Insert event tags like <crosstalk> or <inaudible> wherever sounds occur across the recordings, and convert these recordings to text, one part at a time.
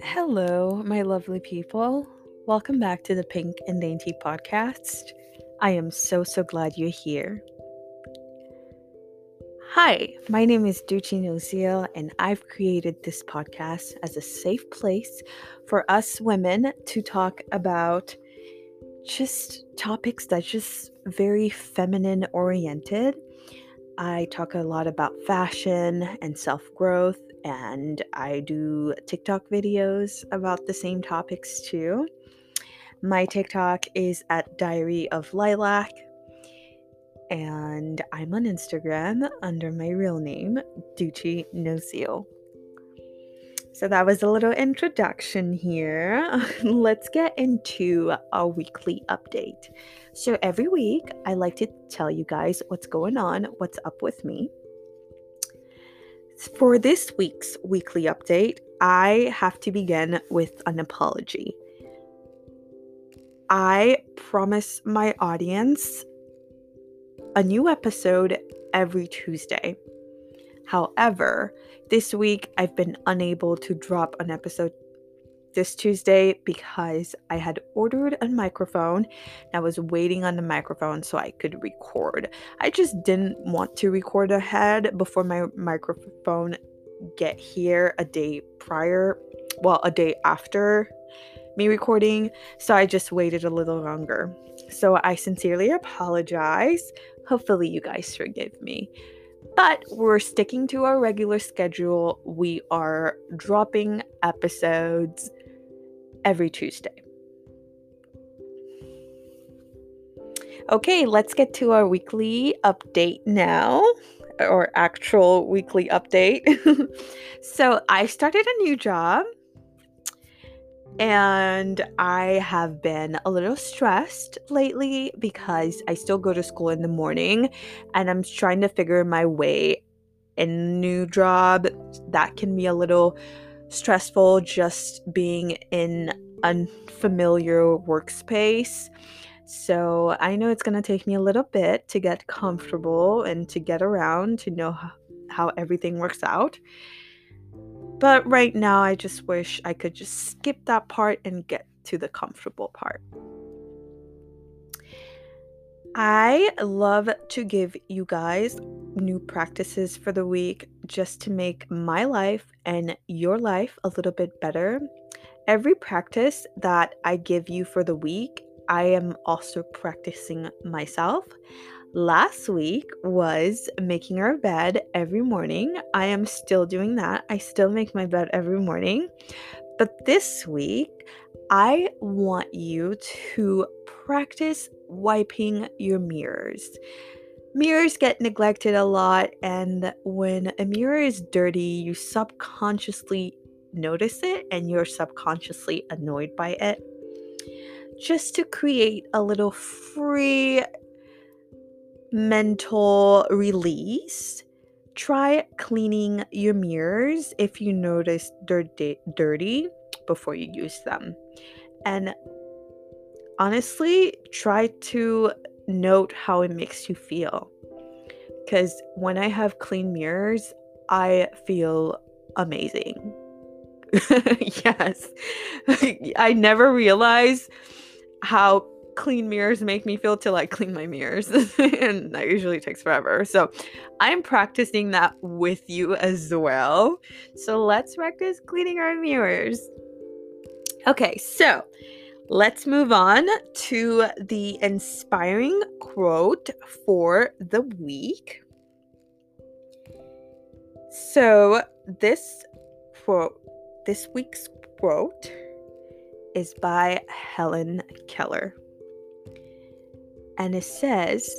Hello, my lovely people. Welcome back to the Pink and Dainty podcast. I am so, so glad you're here. Hi, my name is Ducci Nozile, and I've created this podcast as a safe place for us women to talk about just topics that just very feminine oriented. I talk a lot about fashion and self growth and I do TikTok videos about the same topics too. My TikTok is at Diary of Lilac, and I'm on Instagram under my real name, Ducci Nozile. So that was a little introduction here. <laughs> Let's get into a weekly update. So every week, I like to tell you guys what's going on, what's up with me. For this week's weekly update, I have to begin with an apology. I promise my audience a new episode every Tuesday. However, this week I've been unable to drop an episode this Tuesday because I had ordered a microphone. And I was waiting on the microphone so I could record. I just didn't want to record ahead before my microphone get here a day prior, well, a day after me recording, so I just waited a little longer. So I sincerely apologize. Hopefully you guys forgive me. But we're sticking to our regular schedule. We are dropping episodes every Tuesday. Okay, let's get to our weekly update now, or actual weekly update. <laughs> so, I started a new job and I have been a little stressed lately because I still go to school in the morning and I'm trying to figure my way in new job. That can be a little stressful just being in unfamiliar workspace. So I know it's going to take me a little bit to get comfortable and to get around to know how, everything works out. But right now, I just wish I could just skip that part and get to the comfortable part. I love to give you guys new practices for the week just to make my life and your life a little bit better. Every practice that I give you for the week, I am also practicing myself. Last week was making our bed every morning. I am still doing that. I still make my bed every morning. But this week, I want you to practice wiping your mirrors. Mirrors get neglected a lot, and when a mirror is dirty, you subconsciously notice it and you're subconsciously annoyed by it. Just to create a little free mental release, try cleaning your mirrors if you notice they're dirty before you use them. And honestly, try to note how it makes you feel. Because when I have clean mirrors, I feel amazing. <laughs> yes. <laughs> I never realized how clean mirrors make me feel till I clean my mirrors. <laughs> and that usually takes forever. So I'm practicing that with you as well. So let's practice cleaning our mirrors. Okay, so Let's move on to the inspiring quote for the week. So, this quote, this week's quote is by Helen Keller. And it says,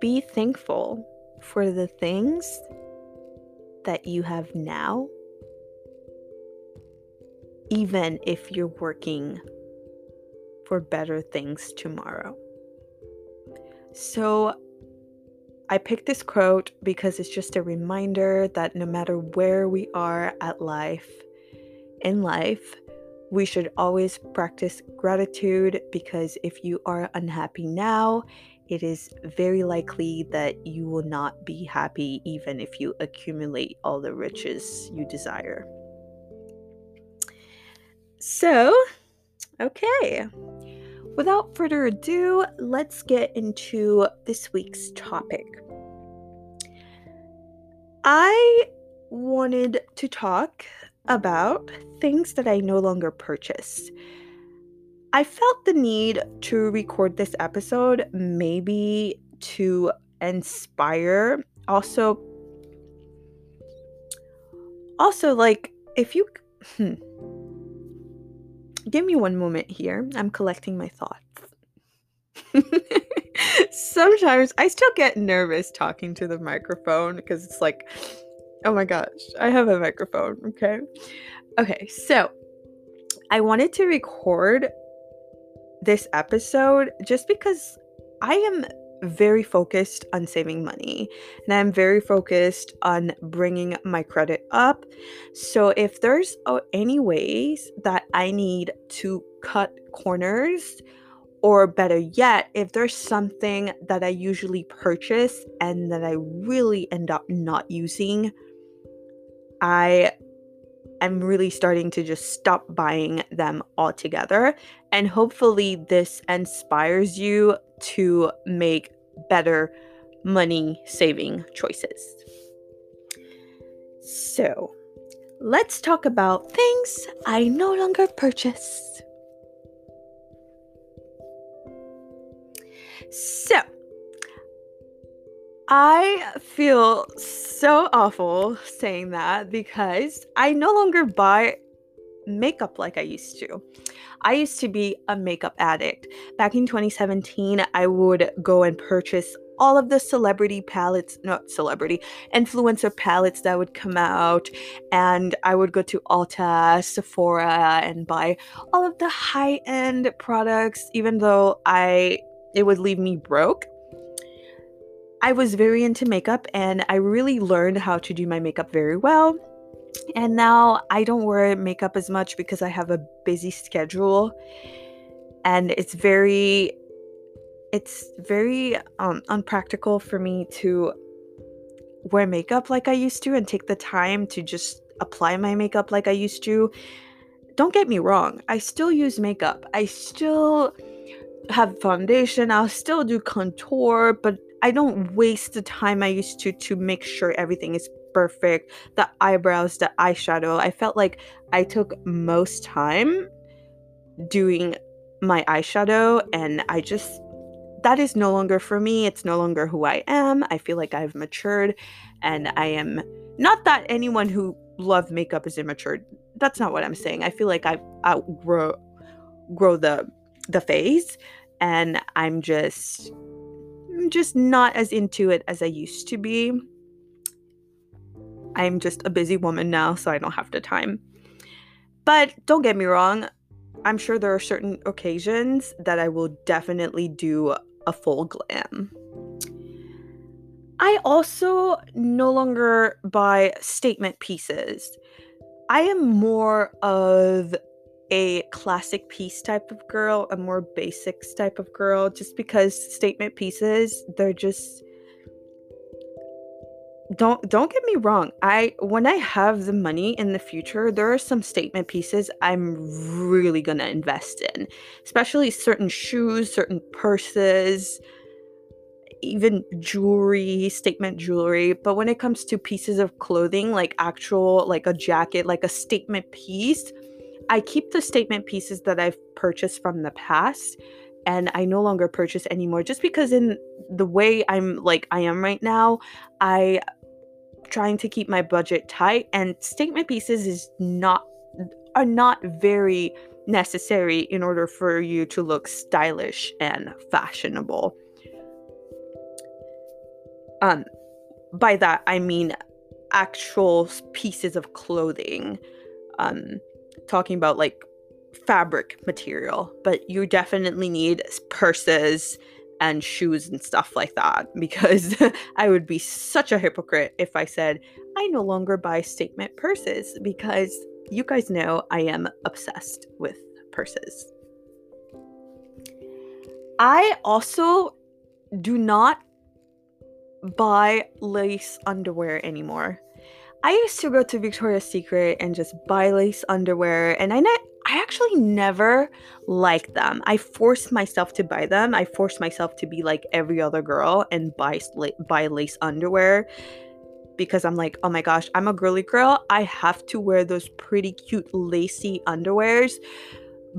Be thankful for the things that you have now even if you're working for better things tomorrow. So, I picked this quote because it's just a reminder that no matter where we are at life, in life, we should always practice gratitude because if you are unhappy now, it is very likely that you will not be happy even if you accumulate all the riches you desire. So, okay. Without further ado, let's get into this week's topic. I wanted to talk about things that I no longer purchase. I felt the need to record this episode, maybe to inspire. Also, also like if you hmm, give me one moment here. I'm collecting my thoughts. <laughs> Sometimes I still get nervous talking to the microphone because it's like, oh my gosh, I have a microphone. Okay. Okay. So I wanted to record this episode just because I am very focused on saving money and I'm very focused on bringing my credit up. So, if there's uh, any ways that I need to cut corners, or better yet, if there's something that I usually purchase and that I really end up not using, I am really starting to just stop buying them altogether. And hopefully, this inspires you to make better money saving choices. So, let's talk about things I no longer purchase. So, I feel so awful saying that because I no longer buy makeup like I used to. I used to be a makeup addict. Back in 2017, I would go and purchase all of the celebrity palettes, not celebrity, influencer palettes that would come out. And I would go to Ulta, Sephora, and buy all of the high end products, even though I it would leave me broke. I was very into makeup and I really learned how to do my makeup very well. And now I don't wear makeup as much because I have a busy schedule and it's very it's very um, unpractical for me to wear makeup like I used to and take the time to just apply my makeup like I used to. Don't get me wrong, I still use makeup. I still have foundation, I'll still do contour, but I don't waste the time I used to to make sure everything is perfect. The eyebrows, the eyeshadow. I felt like I took most time doing my eyeshadow and I just that is no longer for me. It's no longer who I am. I feel like I've matured and I am not that anyone who loves makeup is immature. That's not what I'm saying. I feel like I've outgrow grow the the phase and I'm just I'm just not as into it as I used to be. I'm just a busy woman now, so I don't have the time. But don't get me wrong, I'm sure there are certain occasions that I will definitely do a full glam. I also no longer buy statement pieces. I am more of a classic piece type of girl, a more basics type of girl, just because statement pieces, they're just don't don't get me wrong. I when I have the money in the future, there are some statement pieces I'm really to invest in, especially certain shoes, certain purses, even jewelry, statement jewelry. But when it comes to pieces of clothing, like actual like a jacket, like a statement piece, I keep the statement pieces that I've purchased from the past and I no longer purchase anymore just because in the way I'm like I am right now, I trying to keep my budget tight and statement pieces is not are not very necessary in order for you to look stylish and fashionable. Um by that I mean actual pieces of clothing. Um talking about like fabric material, but you definitely need purses and shoes and stuff like that because <laughs> I would be such a hypocrite if I said I no longer buy statement purses because you guys know I am obsessed with purses. I also do not buy lace underwear anymore. I used to go to Victoria's Secret and just buy lace underwear, and I ne- I actually never liked them. I forced myself to buy them. I forced myself to be like every other girl and buy buy lace underwear because I'm like, oh my gosh, I'm a girly girl. I have to wear those pretty cute lacy underwears.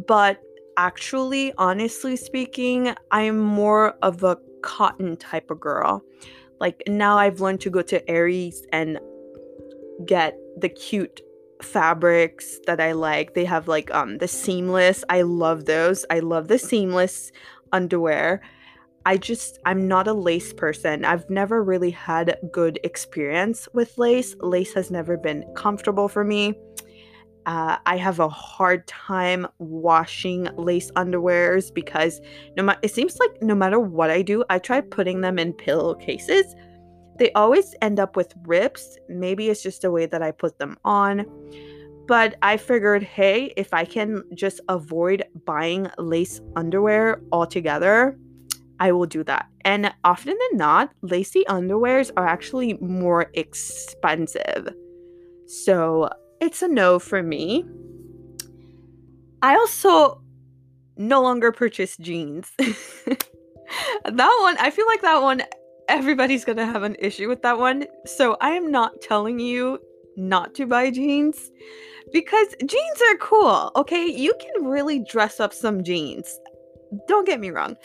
But actually, honestly speaking, I'm more of a cotton type of girl. Like now I've learned to go to Aerie's and get the cute fabrics that I like. They have like um the seamless. I love those. I love the seamless underwear. I just I'm not a lace person. I've never really had good experience with lace. Lace has never been comfortable for me. Uh, I have a hard time washing lace underwears because no matter it seems like no matter what I do, I try putting them in pillowcases. They always end up with rips. Maybe it's just the way that I put them on. But I figured, hey, if I can just avoid buying lace underwear altogether, I will do that. And often than not, lacy underwears are actually more expensive. So it's a no for me. I also no longer purchase jeans. <laughs> that one, I feel like that one, everybody's gonna have an issue with that one. So I am not telling you not to buy jeans because jeans are cool, okay? You can really dress up some jeans. Don't get me wrong.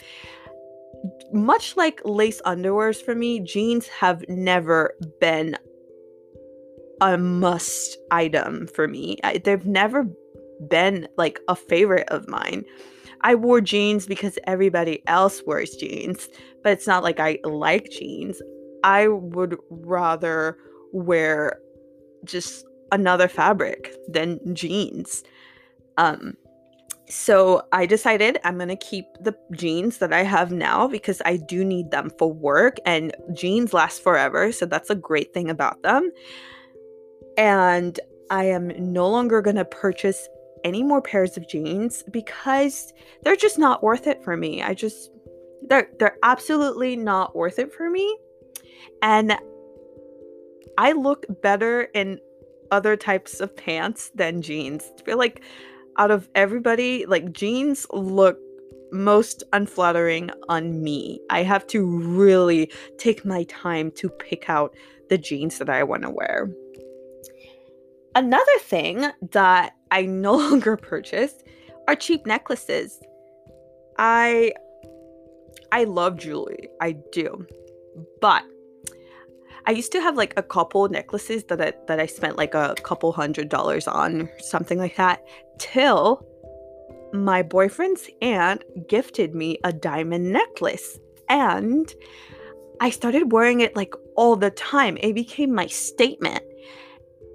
Much like lace underwears for me, jeans have never been a must item for me. I, they've never been like a favorite of mine. I wore jeans because everybody else wears jeans, but it's not like I like jeans. I would rather wear just another fabric than jeans. Um so I decided I'm going to keep the jeans that I have now because I do need them for work and jeans last forever, so that's a great thing about them and I am no longer going to purchase any more pairs of jeans because they're just not worth it for me. I just they're they're absolutely not worth it for me. And I look better in other types of pants than jeans. I feel like out of everybody, like jeans look most unflattering on me. I have to really take my time to pick out the jeans that I want to wear. Another thing that I no <laughs> longer purchase are cheap necklaces. I I love jewelry. I do. But I used to have like a couple necklaces that I, that I spent like a couple hundred dollars on, something like that, till my boyfriend's aunt gifted me a diamond necklace. And I started wearing it like all the time. It became my statement.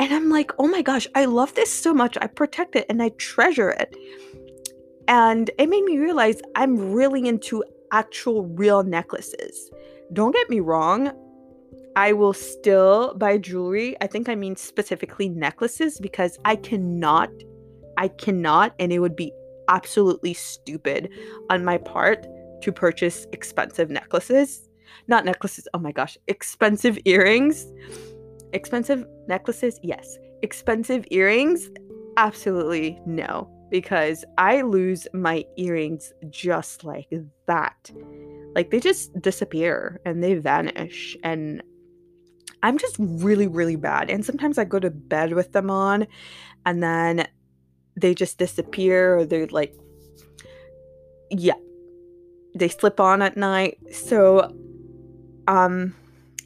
And I'm like, oh my gosh, I love this so much. I protect it and I treasure it. And it made me realize I'm really into actual real necklaces. Don't get me wrong, I will still buy jewelry. I think I mean specifically necklaces because I cannot, I cannot, and it would be absolutely stupid on my part to purchase expensive necklaces. Not necklaces, oh my gosh, expensive earrings Expensive necklaces? Yes. Expensive earrings? Absolutely no, because I lose my earrings just like that. Like they just disappear and they vanish. And I'm just really, really bad. And sometimes I go to bed with them on and then they just disappear or they're like, yeah, they slip on at night. So, um,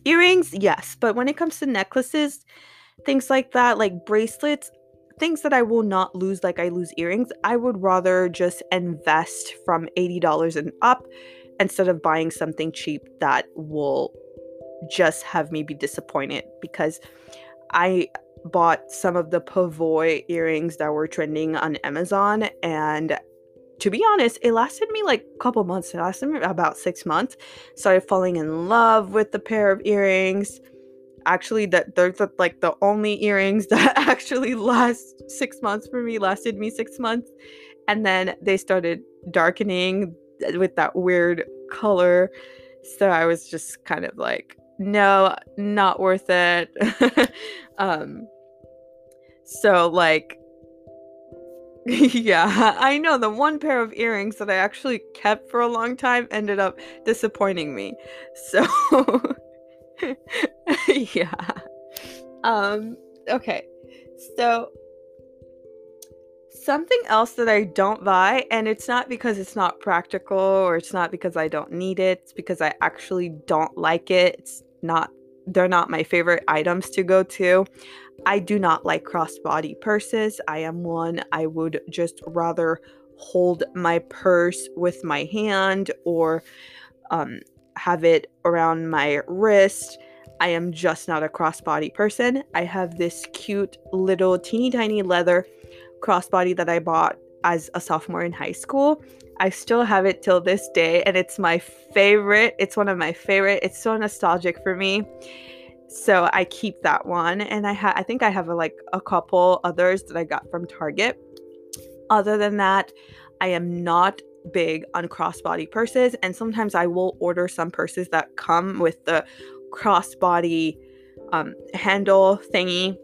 Earrings, yes, but when it comes to necklaces, things like that, like bracelets, things that I will not lose like I lose earrings, I would rather just invest from $80 and up instead of buying something cheap that will just have me be disappointed because I bought some of the Pavoi earrings that were trending on Amazon and to be honest, it lasted me like a couple months. It lasted me about six months. Started falling in love with the pair of earrings. Actually, that they're the, like the only earrings <laughs> that actually last six months for me. Lasted me six months, and then they started darkening with that weird color. So I was just kind of like, no, not worth it. <laughs> um so like <laughs> yeah, I know the one pair of earrings that I actually kept for a long time ended up disappointing me. So <laughs> yeah. Um okay. So something else that I don't buy and it's not because it's not practical or it's not because I don't need it, it's because I actually don't like it. It's not they're not my favorite items to go to. I do not like crossbody purses. I am one I would just rather hold my purse with my hand or um, have it around my wrist. I am just not a crossbody person. I have this cute little teeny tiny leather crossbody that I bought as a sophomore in high school. I still have it till this day and it's my favorite. It's one of my favorite. It's so nostalgic for me so I keep that one, and I have I think I have a, like a couple others that I got from Target. Other than that, I am not big on crossbody purses, and sometimes I will order some purses that come with the crossbody um, handle thingy,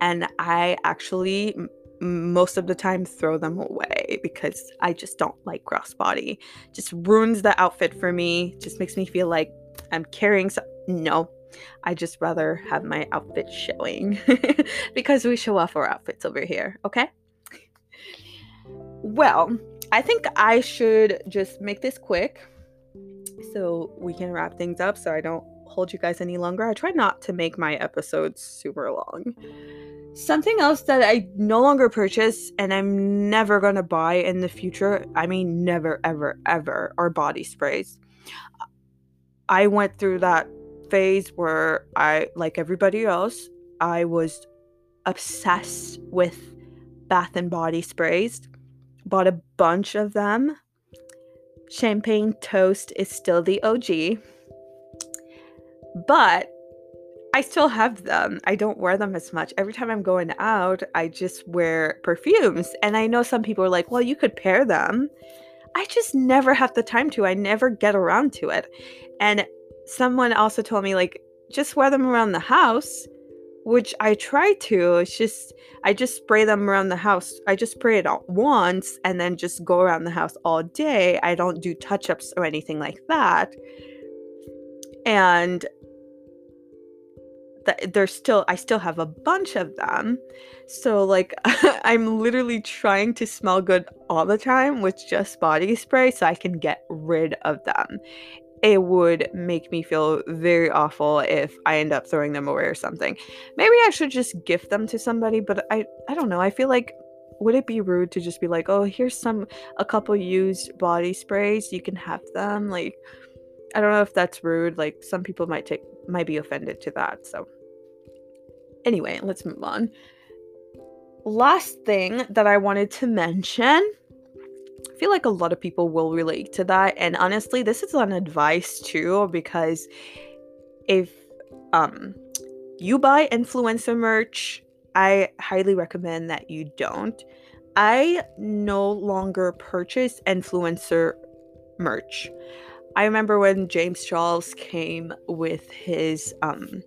and I actually most of the time throw them away because I just don't like crossbody. Just ruins the outfit for me. Just makes me feel like I'm carrying some. No, I just rather have my outfit showing <laughs> because we show off our outfits over here, okay? Well, I think I should just make this quick so we can wrap things up so I don't hold you guys any longer. I try not to make my episodes super long. Something else that I no longer purchase and I'm never to buy in the future, I mean, never, ever, ever, are body sprays. I went through that phase where I, like everybody else, I was obsessed with bath and body sprays. Bought a bunch of them. Champagne Toast is still the OG. But I still have them. I don't wear them as much. Every time I'm going out, I just wear perfumes. And I know some people are like, well, you could pair them. I just never have the time to. I never get around to it. And someone also told me like just wear them around the house which i try to it's just i just spray them around the house. I just spray it out once and then just go around the house all day. I don't do touch-ups or anything like that. And th- there's still i still have a bunch of them. So like <laughs> i'm literally trying to smell good all the time with just body spray so i can get rid of them it would make me feel very awful if I end up throwing them away or something. Maybe I should just gift them to somebody, but I I don't know. I feel like would it be rude to just be like, "Oh, here's some a couple used body sprays. You can have them." Like I don't know if that's rude. Like some people might take might be offended to that. So anyway, let's move on. Last thing that I wanted to <laughs> mention feel like a lot of people will relate to that. And honestly, this is an advice too, because if um you buy influencer merch, I highly recommend that you don't. I no longer purchase influencer merch. I remember when James Charles came with his um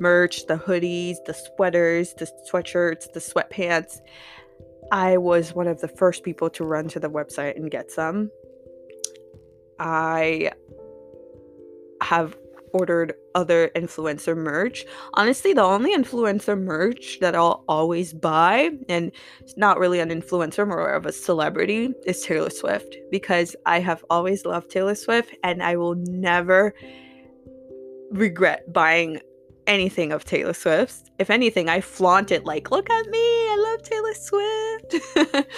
merch, the hoodies, the sweaters, the sweatshirts, the sweatpants. I was one of the first people to run to the website and get some. I have ordered other influencer merch. Honestly, the only influencer merch that I'll always buy, and it's not really an influencer, more of a celebrity, is Taylor Swift because I have always loved Taylor Swift and I will never regret buying anything of Taylor Swift. If anything, I flaunt it like, look at me, I love Taylor Swift.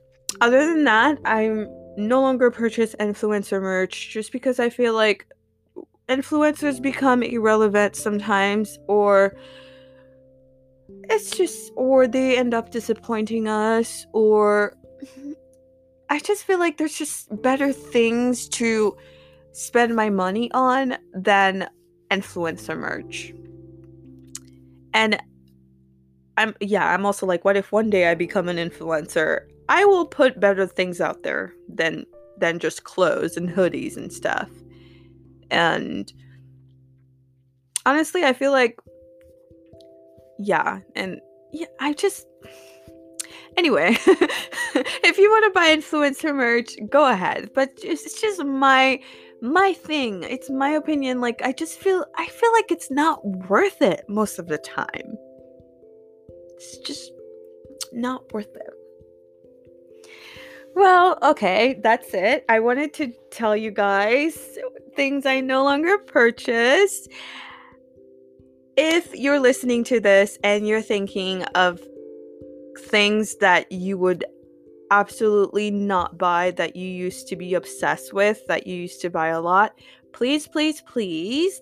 <laughs> Other than that, I'm no longer purchase influencer merch just because I feel like influencers become irrelevant sometimes or it's just or they end up disappointing us or <laughs> I just feel like there's just better things to spend my money on than influencer merch. And I'm yeah, I'm also like what if one day I become an influencer? I will put better things out there than than just clothes and hoodies and stuff. And honestly, I feel like, yeah. And yeah, I just, anyway, <laughs> if you want to buy influencer merch, go ahead. But it's just my my thing. It's my opinion. Like I just feel I feel like it's not worth it most of the time. It's just not worth it. Well, okay, that's it. I wanted to tell you guys things I no longer purchase. If you're listening to this and you're thinking of things that you would absolutely not buy that you used to be obsessed with, that you used to buy a lot, please, please, please,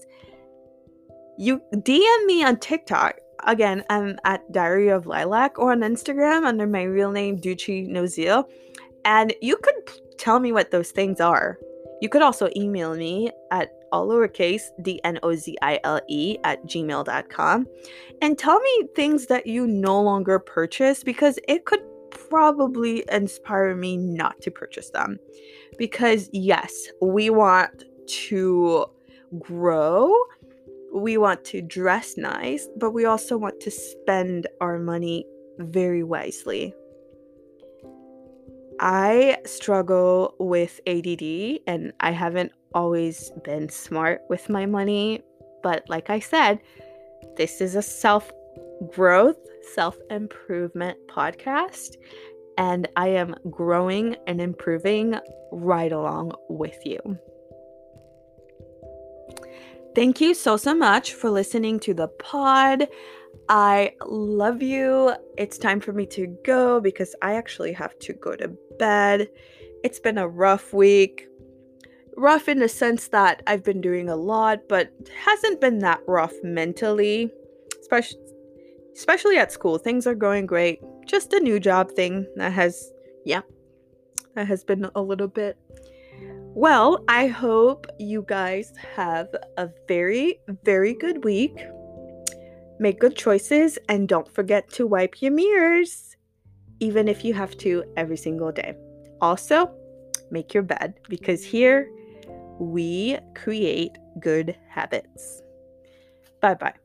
you DM me on TikTok. Again, I'm at Diary of Lilac or on Instagram under my real name, Ducci Nozile. And you could tell me what those things are. You could also email me at all lowercase d-n-o-z-i-l-e at gmail.com and tell me things that you no longer purchase because it could probably inspire me not to purchase them. Because, yes, we want to grow, we want to dress nice, but we also want to spend our money very wisely. I struggle with ADD and I haven't always been smart with my money, but like I said, this is a self growth, self improvement podcast, and I am growing and improving right along with you. Thank you so, so much for listening to the pod. I love you. It's time for me to go because I actually have to go to bed. It's been a rough week. Rough in the sense that I've been doing a lot, but hasn't been that rough mentally, especially especially at school. Things are going great. Just a new job thing that has, yeah, that has been a little bit. Well, I hope you guys have a very, very good week. Make good choices and don't forget to wipe your mirrors, even if you have to every single day. Also, make your bed because here we create good habits. Bye bye.